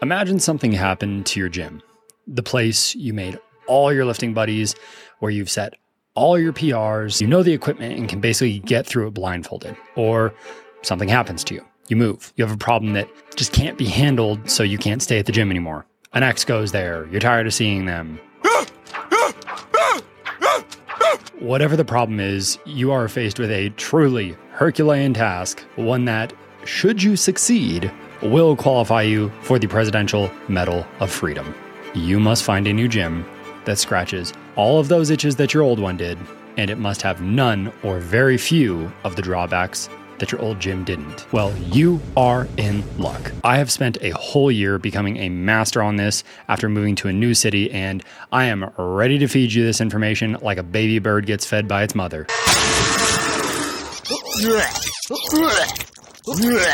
Imagine something happened to your gym, the place you made all your lifting buddies, where you've set all your PRs, you know the equipment, and can basically get through it blindfolded. Or something happens to you. You move. You have a problem that just can't be handled, so you can't stay at the gym anymore. An ex goes there. You're tired of seeing them. Whatever the problem is, you are faced with a truly Herculean task, one that, should you succeed, will qualify you for the Presidential Medal of Freedom. You must find a new gym that scratches all of those itches that your old one did, and it must have none or very few of the drawbacks that your old gym didn't. Well, you are in luck. I have spent a whole year becoming a master on this after moving to a new city, and I am ready to feed you this information like a baby bird gets fed by its mother.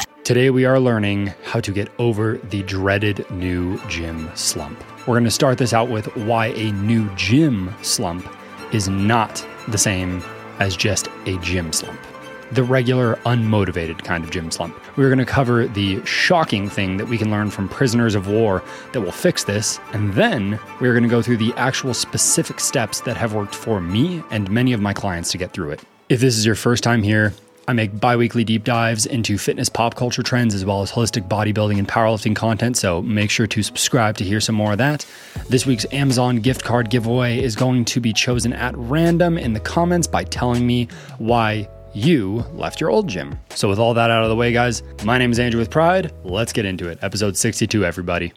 Today, we are learning how to get over the dreaded new gym slump. We're going to start this out with why a new gym slump is not the same as just a gym slump the regular, unmotivated kind of gym slump. We're going to cover the shocking thing that we can learn from prisoners of war that will fix this, and then we're going to go through the actual specific steps that have worked for me and many of my clients to get through it. If this is your first time here, I make bi weekly deep dives into fitness pop culture trends as well as holistic bodybuilding and powerlifting content, so make sure to subscribe to hear some more of that. This week's Amazon gift card giveaway is going to be chosen at random in the comments by telling me why you left your old gym. So, with all that out of the way, guys, my name is Andrew with Pride. Let's get into it. Episode 62, everybody.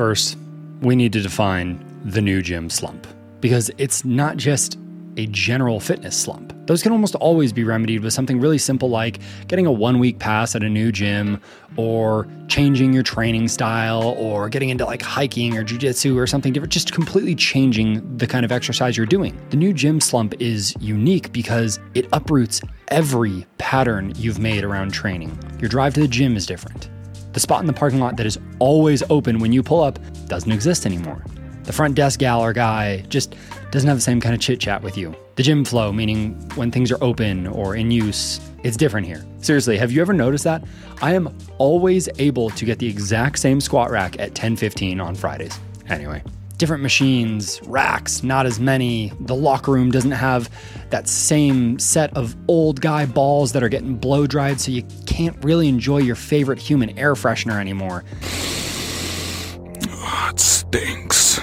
First, we need to define the new gym slump because it's not just a general fitness slump. Those can almost always be remedied with something really simple like getting a one week pass at a new gym or changing your training style or getting into like hiking or jujitsu or something different, just completely changing the kind of exercise you're doing. The new gym slump is unique because it uproots every pattern you've made around training. Your drive to the gym is different. The spot in the parking lot that is always open when you pull up doesn't exist anymore. The front desk gal or guy just doesn't have the same kind of chit chat with you. The gym flow, meaning when things are open or in use, it's different here. Seriously, have you ever noticed that? I am always able to get the exact same squat rack at 10:15 on Fridays. Anyway, different machines, racks, not as many. The locker room doesn't have that same set of old guy balls that are getting blow dried, so you can't really enjoy your favorite human air freshener anymore. Oh, it stinks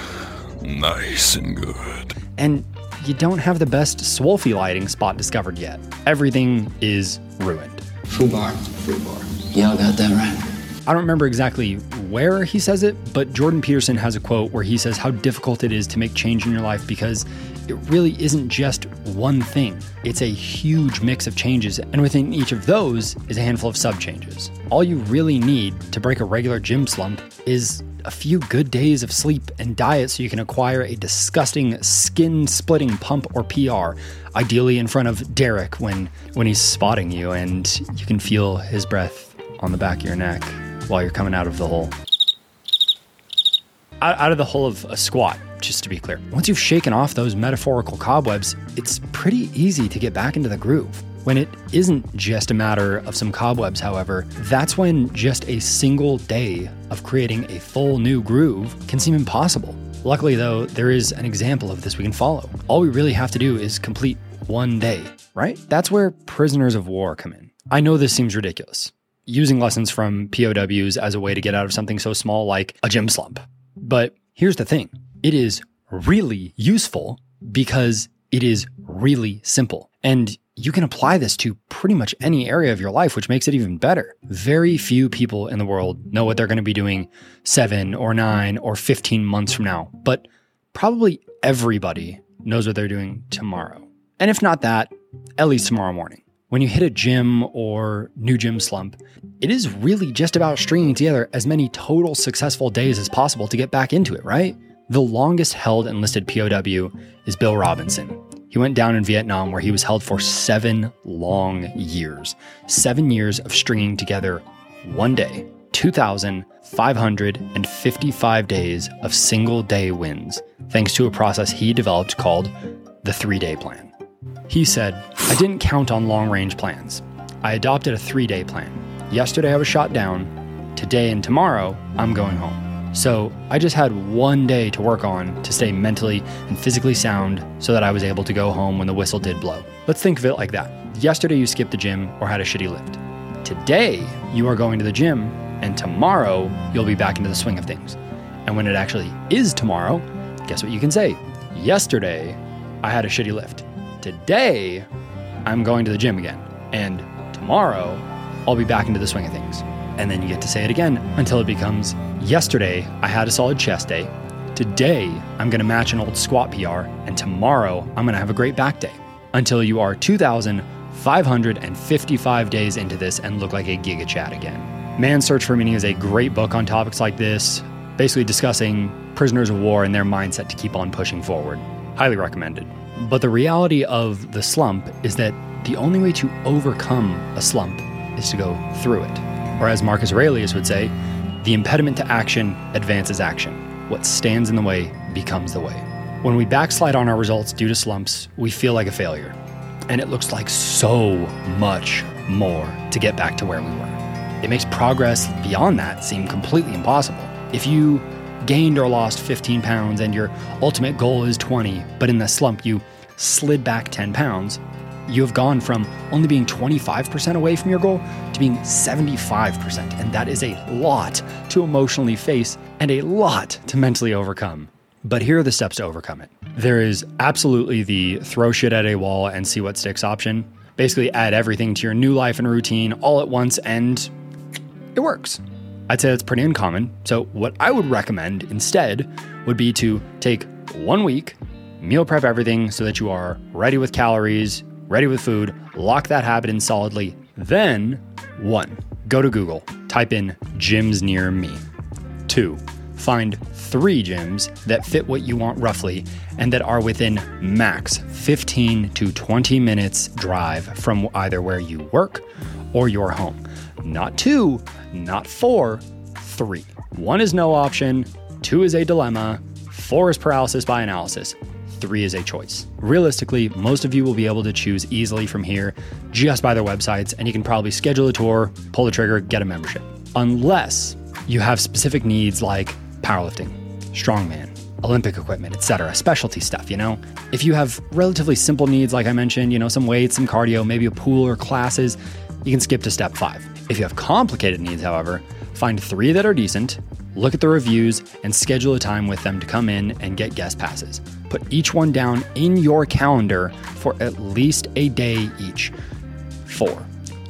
nice and good. And you don't have the best Swolfie lighting spot discovered yet. Everything is ruined. Full bar. Full bar. Y'all got that right. I don't remember exactly where he says it, but Jordan Peterson has a quote where he says how difficult it is to make change in your life because it really isn't just one thing. It's a huge mix of changes, and within each of those is a handful of sub changes. All you really need to break a regular gym slump is a few good days of sleep and diet so you can acquire a disgusting skin splitting pump or PR, ideally in front of Derek when, when he's spotting you and you can feel his breath on the back of your neck while you're coming out of the hole. Out, of the hole of a squat, just to be clear. Once you've shaken off those metaphorical cobwebs, it's pretty easy to get back into the groove. When it isn't just a matter of some cobwebs, however, that's when just a single day of creating a full new groove can seem impossible. Luckily, though, there is an example of this we can follow. All we really have to do is complete one day, right? That's where prisoners of war come in. I know this seems ridiculous, using lessons from POWs as a way to get out of something so small like a gym slump. But here's the thing it is really useful because it is really simple. And you can apply this to pretty much any area of your life, which makes it even better. Very few people in the world know what they're going to be doing seven or nine or 15 months from now, but probably everybody knows what they're doing tomorrow. And if not that, at least tomorrow morning. When you hit a gym or new gym slump, it is really just about stringing together as many total successful days as possible to get back into it, right? The longest held enlisted POW is Bill Robinson. He went down in Vietnam where he was held for seven long years. Seven years of stringing together one day, 2,555 days of single day wins, thanks to a process he developed called the three day plan. He said, I didn't count on long range plans. I adopted a three day plan. Yesterday I was shot down. Today and tomorrow, I'm going home. So I just had one day to work on to stay mentally and physically sound so that I was able to go home when the whistle did blow. Let's think of it like that. Yesterday you skipped the gym or had a shitty lift. Today you are going to the gym, and tomorrow you'll be back into the swing of things. And when it actually is tomorrow, guess what you can say? Yesterday I had a shitty lift. Today I'm going to the gym again. And tomorrow I'll be back into the swing of things. And then you get to say it again until it becomes yesterday, I had a solid chest day. Today, I'm going to match an old squat PR. And tomorrow, I'm going to have a great back day. Until you are 2,555 days into this and look like a Giga Chad again. Man's Search for Meaning is a great book on topics like this, basically discussing prisoners of war and their mindset to keep on pushing forward. Highly recommended. But the reality of the slump is that the only way to overcome a slump is to go through it. Or as Marcus Aurelius would say, the impediment to action advances action. What stands in the way becomes the way. When we backslide on our results due to slumps, we feel like a failure. And it looks like so much more to get back to where we were. It makes progress beyond that seem completely impossible. If you gained or lost 15 pounds and your ultimate goal is 20, but in the slump you slid back 10 pounds, you have gone from only being 25% away from your goal to being 75%. And that is a lot to emotionally face and a lot to mentally overcome. But here are the steps to overcome it. There is absolutely the throw shit at a wall and see what sticks option. Basically, add everything to your new life and routine all at once, and it works. I'd say that's pretty uncommon. So, what I would recommend instead would be to take one week, meal prep everything so that you are ready with calories, ready with food, lock that habit in solidly. Then, one, go to Google, type in gyms near me. Two, find three gyms that fit what you want roughly and that are within max 15 to 20 minutes drive from either where you work or your home. Not two, not four, three. One is no option, two is a dilemma, four is paralysis by analysis three is a choice. Realistically, most of you will be able to choose easily from here just by their websites, and you can probably schedule a tour, pull the trigger, get a membership. Unless you have specific needs like powerlifting, strongman, Olympic equipment, etc., specialty stuff, you know? If you have relatively simple needs, like I mentioned, you know, some weights, some cardio, maybe a pool or classes, you can skip to step five. If you have complicated needs, however, find three that are decent, look at the reviews, and schedule a time with them to come in and get guest passes. Put each one down in your calendar for at least a day each. Four,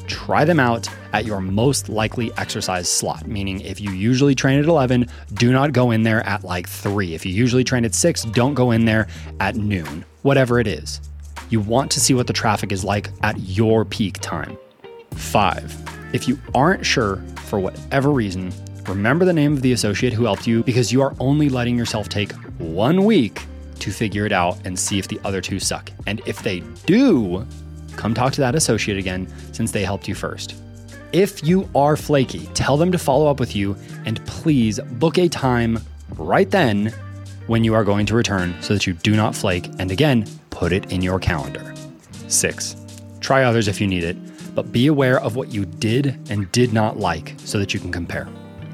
try them out at your most likely exercise slot, meaning if you usually train at 11, do not go in there at like 3. If you usually train at 6, don't go in there at noon, whatever it is. You want to see what the traffic is like at your peak time. 5. If you aren't sure for whatever reason, remember the name of the associate who helped you because you are only letting yourself take one week to figure it out and see if the other two suck. And if they do, come talk to that associate again since they helped you first. If you are flaky, tell them to follow up with you and please book a time right then when you are going to return so that you do not flake. And again, put it in your calendar. Six, try others if you need it, but be aware of what you did and did not like so that you can compare.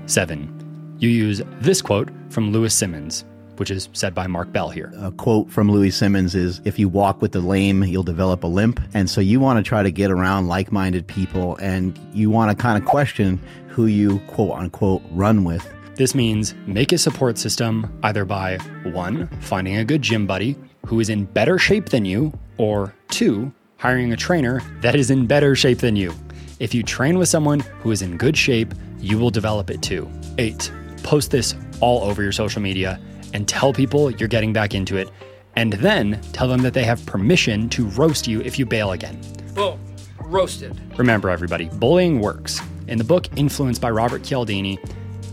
Seven, you use this quote from Lewis Simmons which is said by Mark Bell here. A quote from Louie Simmons is If you walk with the lame, you'll develop a limp. And so you want to try to get around like minded people and you want to kind of question who you quote unquote run with. This means make a support system either by one, finding a good gym buddy who is in better shape than you, or two, hiring a trainer that is in better shape than you. If you train with someone who is in good shape, you will develop it too. Eight, post this all over your social media and tell people you're getting back into it, and then tell them that they have permission to roast you if you bail again. Boom. Roasted. Remember, everybody, bullying works. In the book Influenced by Robert Cialdini,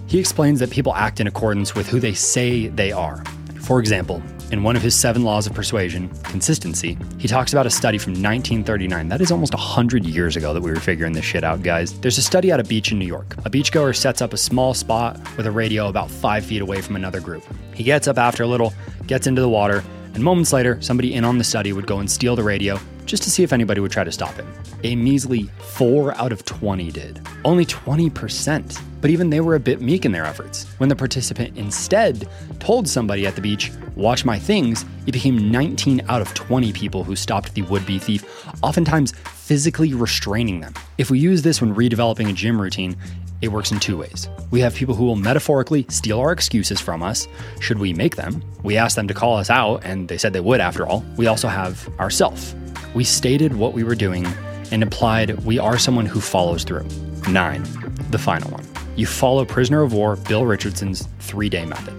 he explains that people act in accordance with who they say they are. For example, in one of his seven laws of persuasion, consistency, he talks about a study from 1939. That is almost 100 years ago that we were figuring this shit out, guys. There's a study at a beach in New York. A beachgoer sets up a small spot with a radio about five feet away from another group. He gets up after a little, gets into the water, and moments later, somebody in on the study would go and steal the radio just to see if anybody would try to stop him. A measly 4 out of 20 did. Only 20%. But even they were a bit meek in their efforts. When the participant instead told somebody at the beach, watch my things, it became 19 out of 20 people who stopped the would be thief, oftentimes physically restraining them. If we use this when redeveloping a gym routine, it works in two ways. We have people who will metaphorically steal our excuses from us, should we make them. We ask them to call us out, and they said they would after all. We also have ourself. We stated what we were doing and implied we are someone who follows through. Nine, the final one. You follow prisoner of war Bill Richardson's three day method.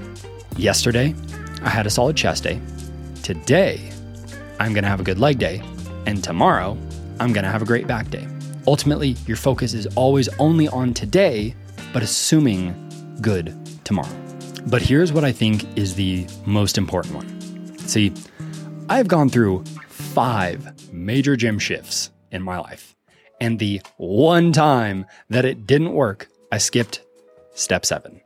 Yesterday, I had a solid chest day. Today, I'm going to have a good leg day. And tomorrow, I'm going to have a great back day. Ultimately, your focus is always only on today, but assuming good tomorrow. But here's what I think is the most important one. See, I've gone through five major gym shifts in my life. And the one time that it didn't work, I skipped step seven.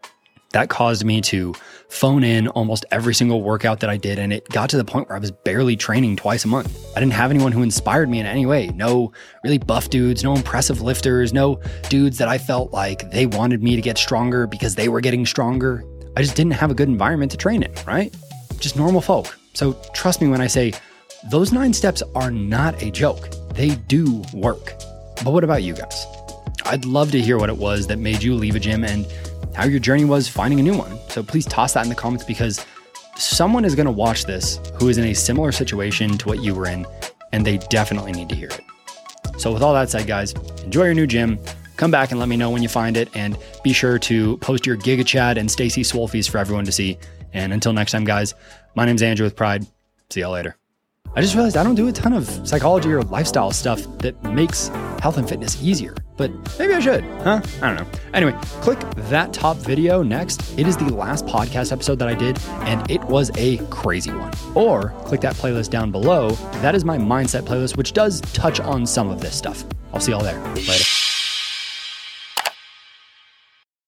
That caused me to phone in almost every single workout that I did, and it got to the point where I was barely training twice a month. I didn't have anyone who inspired me in any way. No really buff dudes, no impressive lifters, no dudes that I felt like they wanted me to get stronger because they were getting stronger. I just didn't have a good environment to train in, right? Just normal folk. So trust me when I say those nine steps are not a joke, they do work. But what about you guys? I'd love to hear what it was that made you leave a gym and how your journey was finding a new one. So please toss that in the comments because someone is going to watch this who is in a similar situation to what you were in, and they definitely need to hear it. So, with all that said, guys, enjoy your new gym. Come back and let me know when you find it, and be sure to post your Giga Chad and Stacy Swolfies for everyone to see. And until next time, guys, my name's Andrew with Pride. See y'all later. I just realized I don't do a ton of psychology or lifestyle stuff that makes health and fitness easier, but maybe I should, huh? I don't know. Anyway, click that top video next. It is the last podcast episode that I did, and it was a crazy one. Or click that playlist down below. That is my mindset playlist, which does touch on some of this stuff. I'll see y'all there. Later.